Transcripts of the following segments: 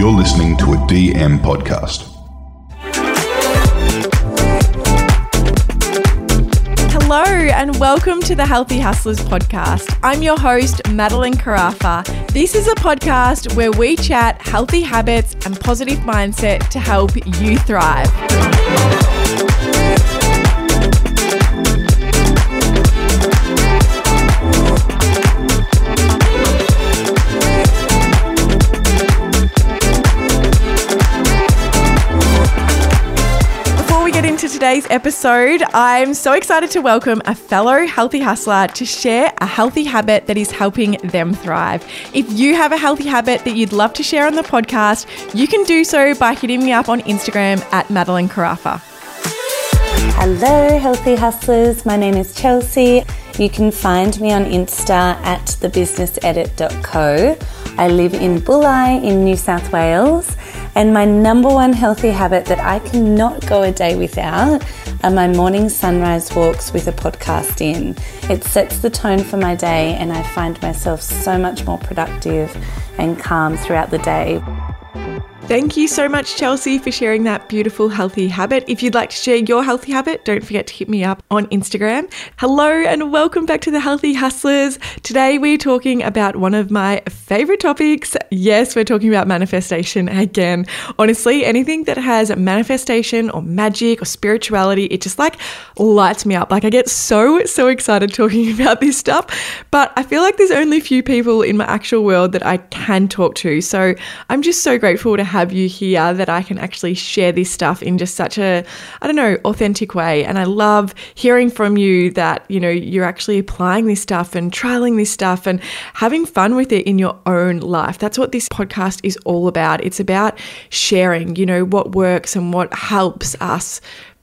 You're listening to a DM podcast. Hello, and welcome to the Healthy Hustlers podcast. I'm your host, Madelyn Carafa. This is a podcast where we chat healthy habits and positive mindset to help you thrive. Today's episode, I'm so excited to welcome a fellow healthy hustler to share a healthy habit that is helping them thrive. If you have a healthy habit that you'd love to share on the podcast, you can do so by hitting me up on Instagram at Madelyn Carafa. Hello, healthy hustlers. My name is Chelsea. You can find me on Insta at thebusinessedit.co. I live in Bulli in New South Wales, and my number one healthy habit that I cannot go a day without are my morning sunrise walks with a podcast in. It sets the tone for my day, and I find myself so much more productive and calm throughout the day. Thank you so much, Chelsea, for sharing that beautiful healthy habit. If you'd like to share your healthy habit, don't forget to hit me up on Instagram. Hello, and welcome back to the Healthy Hustlers. Today, we're talking about one of my favorite topics. Yes, we're talking about manifestation again. Honestly, anything that has manifestation or magic or spirituality, it just like lights me up. Like, I get so, so excited talking about this stuff, but I feel like there's only a few people in my actual world that I can talk to. So, I'm just so grateful to have you here that I can actually share this stuff in just such a, I don't know, authentic way. And I love hearing from you that, you know, you're actually applying this stuff and trialing this stuff and having fun with it in your own life. That's what this podcast is all about. It's about sharing, you know, what works and what helps us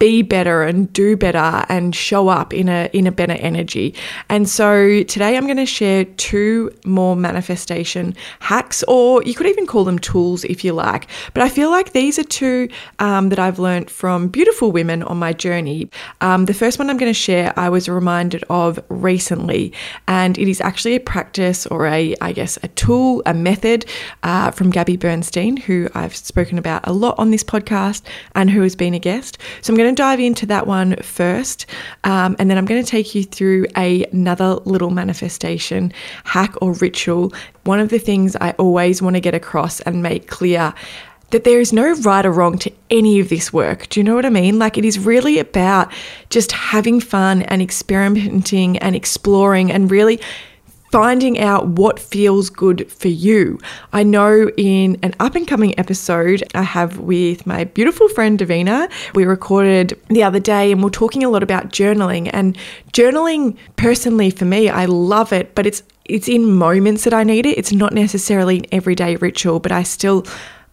be better and do better and show up in a in a better energy. And so today I'm going to share two more manifestation hacks, or you could even call them tools if you like. But I feel like these are two um, that I've learned from beautiful women on my journey. Um, the first one I'm going to share, I was reminded of recently, and it is actually a practice or a I guess a tool, a method uh, from Gabby Bernstein, who I've spoken about a lot on this podcast and who has been a guest. So I'm going to dive into that one first, um, and then I'm going to take you through a, another little manifestation hack or ritual. One of the things I always want to get across and make clear that there is no right or wrong to any of this work. Do you know what I mean? Like, it is really about just having fun and experimenting and exploring and really finding out what feels good for you. I know in an up and coming episode I have with my beautiful friend Davina, we recorded the other day and we're talking a lot about journaling and journaling personally for me, I love it, but it's it's in moments that I need it. It's not necessarily an everyday ritual, but I still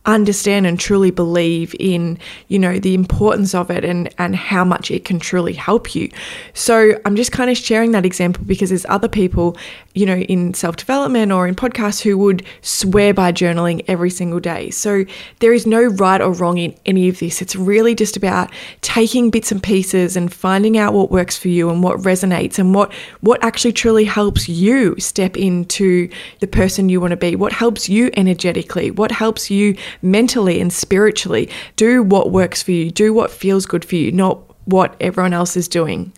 understand and truly believe in you know the importance of it and and how much it can truly help you. So i'm just kind of sharing that example because there's other people you know in self-development or in podcasts who would swear by journaling every single day. So there is no right or wrong in any of this. It's really just about taking bits and pieces and finding out what works for you and what resonates and what what actually truly helps you step into the person you want to be what helps you energetically what helps you mentally and spiritually. Do what works for you, do what feels good for you, not what everyone else is doing.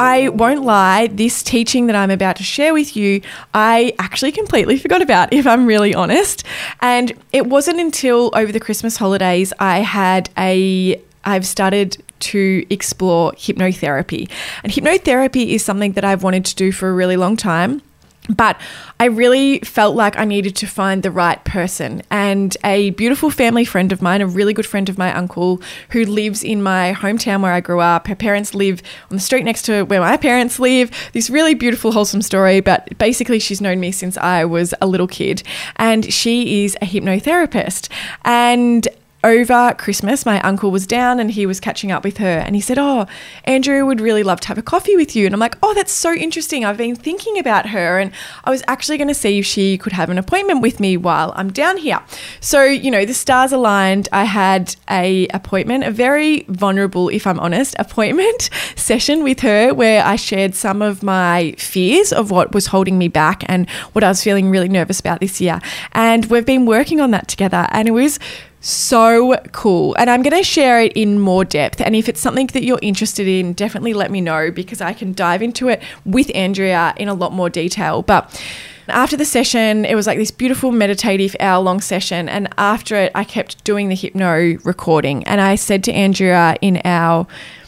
I won't lie, this teaching that I'm about to share with you, I actually completely forgot about, if I'm really honest. And it wasn't until over the Christmas holidays I had a I've started to explore hypnotherapy. And hypnotherapy is something that I've wanted to do for a really long time. But I really felt like I needed to find the right person. And a beautiful family friend of mine, a really good friend of my uncle, who lives in my hometown where I grew up, her parents live on the street next to where my parents live. This really beautiful, wholesome story. But basically, she's known me since I was a little kid. And she is a hypnotherapist. And over Christmas, my uncle was down and he was catching up with her and he said, Oh, Andrea would really love to have a coffee with you. And I'm like, Oh, that's so interesting. I've been thinking about her and I was actually going to see if she could have an appointment with me while I'm down here. So, you know, the stars aligned. I had a appointment, a very vulnerable, if I'm honest, appointment session with her where I shared some of my fears of what was holding me back and what I was feeling really nervous about this year. And we've been working on that together and it was so cool. And I'm going to share it in more depth. And if it's something that you're interested in, definitely let me know because I can dive into it with Andrea in a lot more detail. But after the session, it was like this beautiful meditative hour long session. And after it, I kept doing the hypno recording. And I said to Andrea in our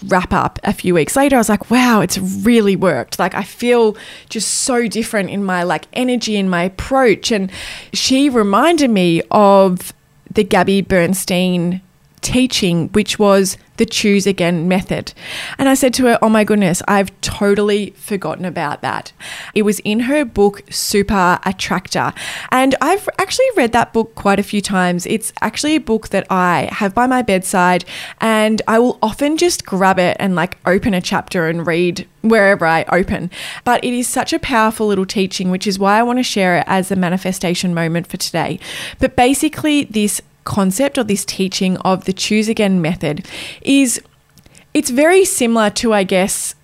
wrap up a few weeks later, I was like, wow, it's really worked. Like, I feel just so different in my like energy and my approach. And she reminded me of the Gabby Bernstein teaching, which was the choose again method. And I said to her, Oh my goodness, I've totally forgotten about that. It was in her book, Super Attractor. And I've actually read that book quite a few times. It's actually a book that I have by my bedside, and I will often just grab it and like open a chapter and read wherever I open. But it is such a powerful little teaching, which is why I want to share it as a manifestation moment for today. But basically, this concept or this teaching of the choose again method is it's very similar to I guess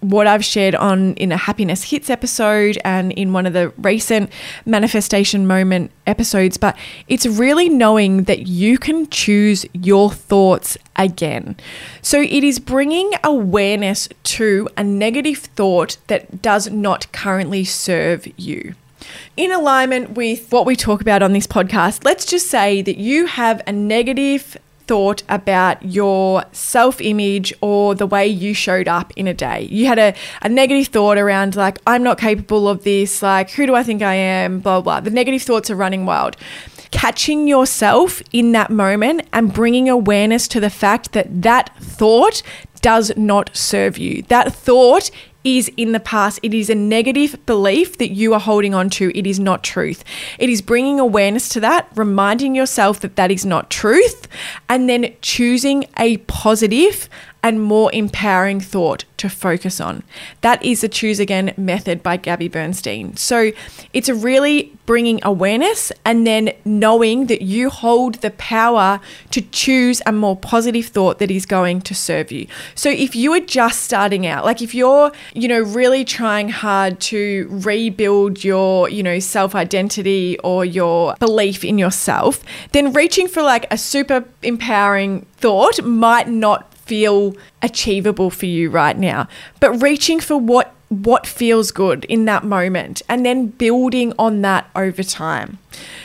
what I've shared on in a happiness hits episode and in one of the recent manifestation moment episodes but it's really knowing that you can choose your thoughts again. So it is bringing awareness to a negative thought that does not currently serve you in alignment with what we talk about on this podcast, let's just say that you have a negative thought about your self image or the way you showed up in a day. You had a, a negative thought around, like, I'm not capable of this, like, who do I think I am, blah, blah. The negative thoughts are running wild. Catching yourself in that moment and bringing awareness to the fact that that thought does not serve you. That thought is in the past. It is a negative belief that you are holding on to. It is not truth. It is bringing awareness to that, reminding yourself that that is not truth, and then choosing a positive and more empowering thought to focus on. That is the Choose Again method by Gabby Bernstein. So it's a really bringing awareness and then knowing that you hold the power to choose a more positive thought that is going to serve you. So if you are just starting out, like if you're, you know, really trying hard to rebuild your, you know, self identity or your belief in yourself, then reaching for like a super empowering thought might not feel achievable for you right now, but reaching for what what feels good in that moment and then building on that over time.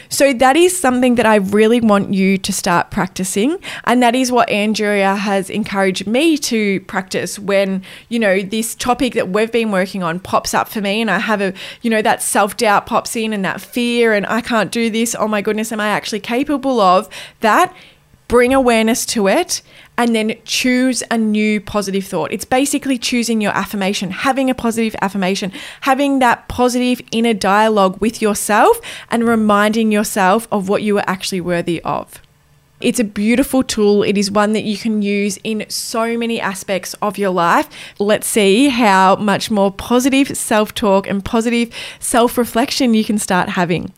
So that is something that I really want you to start practicing and that is what Andrea has encouraged me to practice when, you know, this topic that we've been working on pops up for me and I have a, you know, that self-doubt pops in and that fear and I can't do this. Oh my goodness, am I actually capable of that? Bring awareness to it and then choose a new positive thought. It's basically choosing your affirmation, having a positive affirmation, having that positive inner dialogue with yourself and reminding yourself of what you are actually worthy of. It's a beautiful tool. It is one that you can use in so many aspects of your life. Let's see how much more positive self talk and positive self reflection you can start having.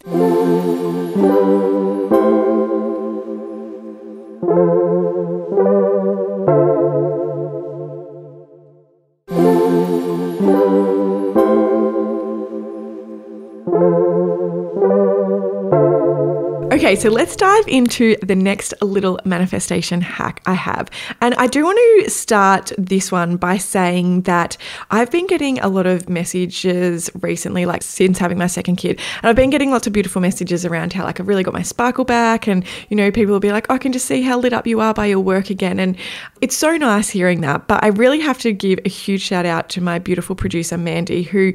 Okay, so let's dive into the next little manifestation hack I have. And I do want to start this one by saying that I've been getting a lot of messages recently, like since having my second kid. And I've been getting lots of beautiful messages around how, like, I've really got my sparkle back. And, you know, people will be like, oh, I can just see how lit up you are by your work again. And it's so nice hearing that. But I really have to give a huge shout out to my beautiful producer, Mandy, who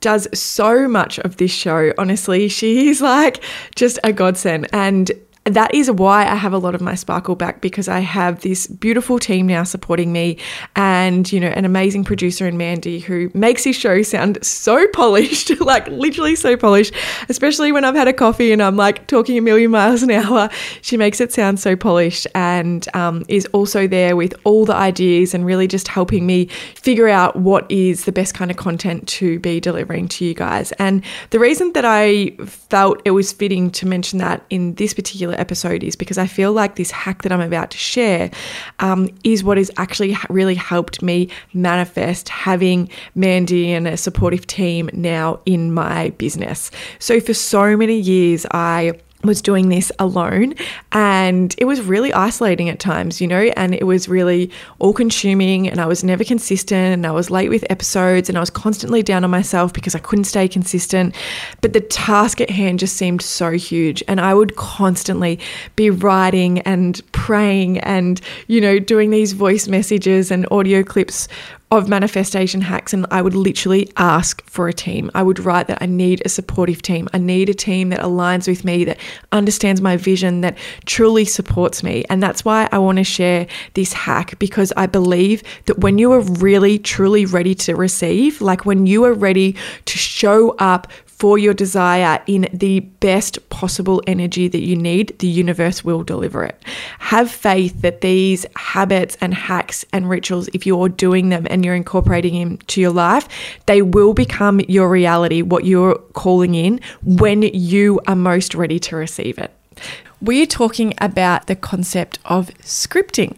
does so much of this show. Honestly, she's like just a godsend. And that is why I have a lot of my sparkle back because I have this beautiful team now supporting me and, you know, an amazing producer in Mandy who makes his show sound so polished, like literally so polished, especially when I've had a coffee and I'm like talking a million miles an hour. She makes it sound so polished and um, is also there with all the ideas and really just helping me figure out what is the best kind of content to be delivering to you guys. And the reason that I felt it was fitting to mention that in this particular episode is because I feel like this hack that I'm about to share um, is what has actually really helped me manifest having Mandy and a supportive team now in my business. So for so many years, I was doing this alone and it was really isolating at times, you know, and it was really all consuming and I was never consistent and I was late with episodes and I was constantly down on myself because I couldn't stay consistent. But the task at hand just seemed so huge and I would constantly be writing and praying and, you know, doing these voice messages and audio clips of manifestation hacks and I would literally ask for a team. I would write that I need a supportive team. I need a team that aligns with me, that understands my vision, that truly supports me. And that's why I want to share this hack because I believe that when you are really, truly ready to receive, like when you are ready to show up for your desire in the best possible energy that you need, the universe will deliver it. Have faith that these habits and hacks and rituals, if you're doing them and you're incorporating them to your life, they will become your reality, what you're calling in when you are most ready to receive it. We're talking about the concept of scripting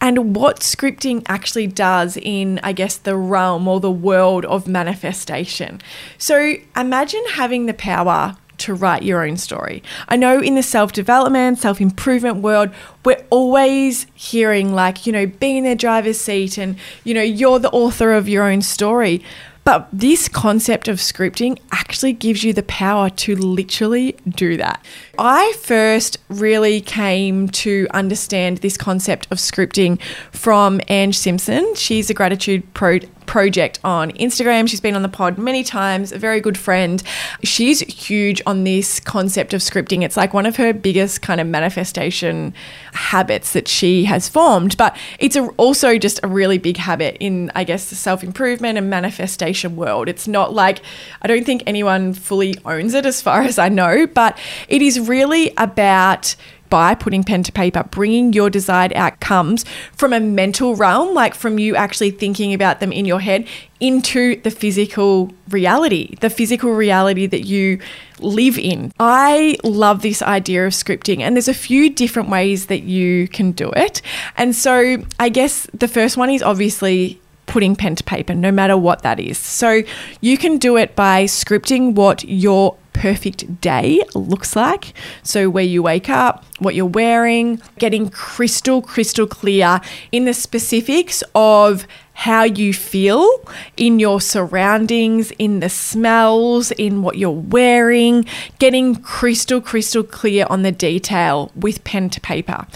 and what scripting actually does in, I guess, the realm or the world of manifestation. So imagine having the power to write your own story. I know in the self development, self improvement world, we're always hearing, like, you know, being in the driver's seat and, you know, you're the author of your own story. But this concept of scripting actually gives you the power to literally do that. I first really came to understand this concept of scripting from Ange Simpson. She's a gratitude pro project on Instagram. She's been on the pod many times, a very good friend. She's huge on this concept of scripting. It's like one of her biggest kind of manifestation habits that she has formed, but it's a, also just a really big habit in, I guess, the self improvement and manifestation world. It's not like, I don't think anyone fully owns it as far as I know, but it is really about by putting pen to paper, bringing your desired outcomes from a mental realm, like from you actually thinking about them in your head, into the physical reality, the physical reality that you live in. I love this idea of scripting, and there's a few different ways that you can do it. And so, I guess the first one is obviously putting pen to paper, no matter what that is. So you can do it by scripting what your perfect day looks like. So, where you wake up, what you're wearing, getting crystal, crystal clear in the specifics of how you feel in your surroundings, in the smells, in what you're wearing, getting crystal, crystal clear on the detail with pen to paper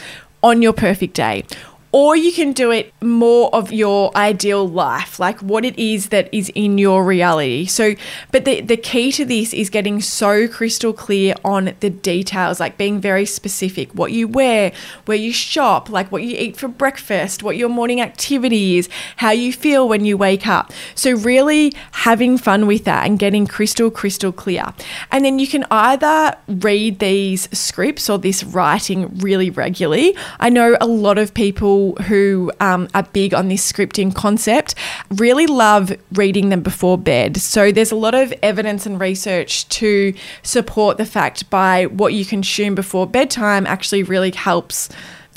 on your perfect day or you can do it more of your ideal life, like what it is that is in your reality. So, but the, the key to this is getting so crystal clear on the details, like being very specific what you wear, where you shop, like what you eat for breakfast, what your morning activity is, how you feel when you wake up. So, really having fun with that and getting crystal, crystal clear. And then you can either read these scripts or this writing really regularly. I know a lot of people people who um, are big on this scripting concept really love reading them before bed. So there's a lot of evidence and research to support the fact by what you consume before bedtime actually really helps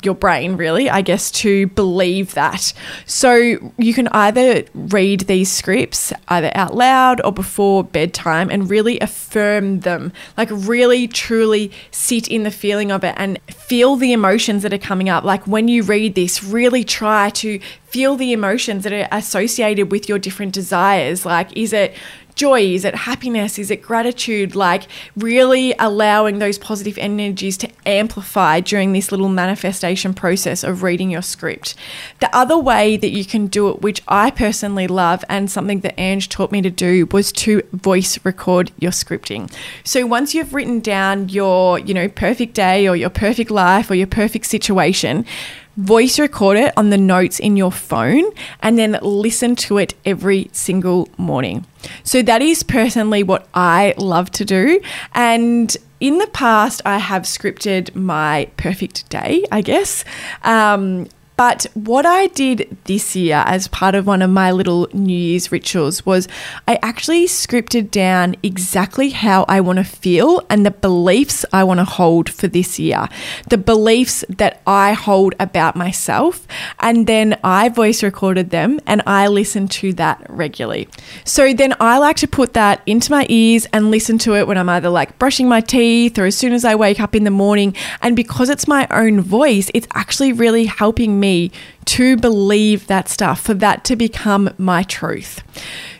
your brain, really, I guess, to believe that. So you can either read these scripts either out loud or before bedtime and really affirm them, like really truly sit in the feeling of it and feel the emotions that are coming up. Like when you read this, really try to feel the emotions that are associated with your different desires. Like, is it joy? Is it happiness? Is it gratitude? Like really allowing those positive energies to amplify during this little manifestation process of reading your script. The other way that you can do it, which I personally love and something that Ange taught me to do, was to voice record your scripting. So once you've written down your, you know, perfect day or your perfect life or your perfect situation, voice record it on the notes in your phone and then listen to it every single morning. So that is personally what I love to do. And in the past, I have scripted my perfect day, I guess. Um, but what I did this year as part of one of my little New Year's rituals was I actually scripted down exactly how I want to feel and the beliefs I want to hold for this year, the beliefs that I hold about myself. And then I voice recorded them and I listen to that regularly. So then I like to put that into my ears and listen to it when I'm either like brushing my teeth or as soon as I wake up in the morning. And because it's my own voice, it's actually really helping me to believe that stuff, for that to become my truth.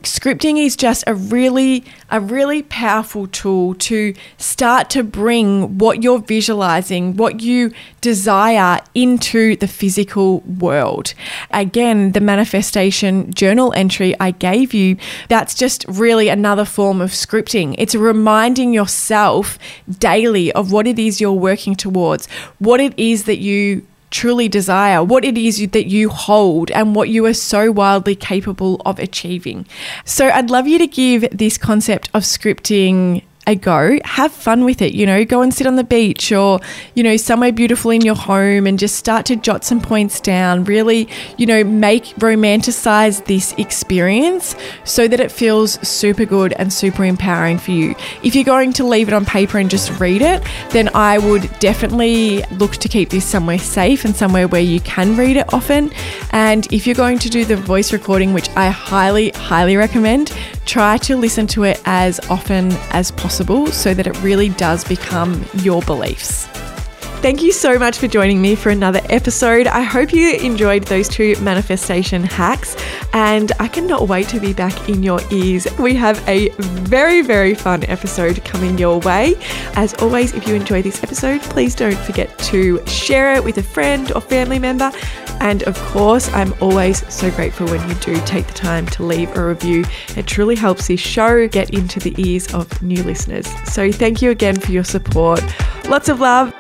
Scripting is just a really, a really powerful tool to start to bring what you're visualizing, what you desire into the physical world. Again, the manifestation journal entry I gave you, that's just really another form of scripting. It's reminding yourself daily of what it is you're working towards, what it is that you truly desire, what it is that you hold, and what you are so wildly capable of achieving. So, I'd love you to give this concept of scripting a go, have fun with it. You know, go and sit on the beach or, you know, somewhere beautiful in your home and just start to jot some points down. Really, you know, make romanticize this experience so that it feels super good and super empowering for you. If you're going to leave it on paper and just read it, then I would definitely look to keep this somewhere safe and somewhere where you can read it often. And if you're going to do the voice recording, which I highly, highly recommend, try to listen to it as often as possible so that it really does become your beliefs. Thank you so much for joining me for another episode. I hope you enjoyed those two manifestation hacks, and I cannot wait to be back in your ears. We have a very, very fun episode coming your way. As always, if you enjoy this episode, please don't forget to share it with a friend or family member. And of course, I'm always so grateful when you do take the time to leave a review. It truly helps this show get into the ears of new listeners. So thank you again for your support. Lots of love.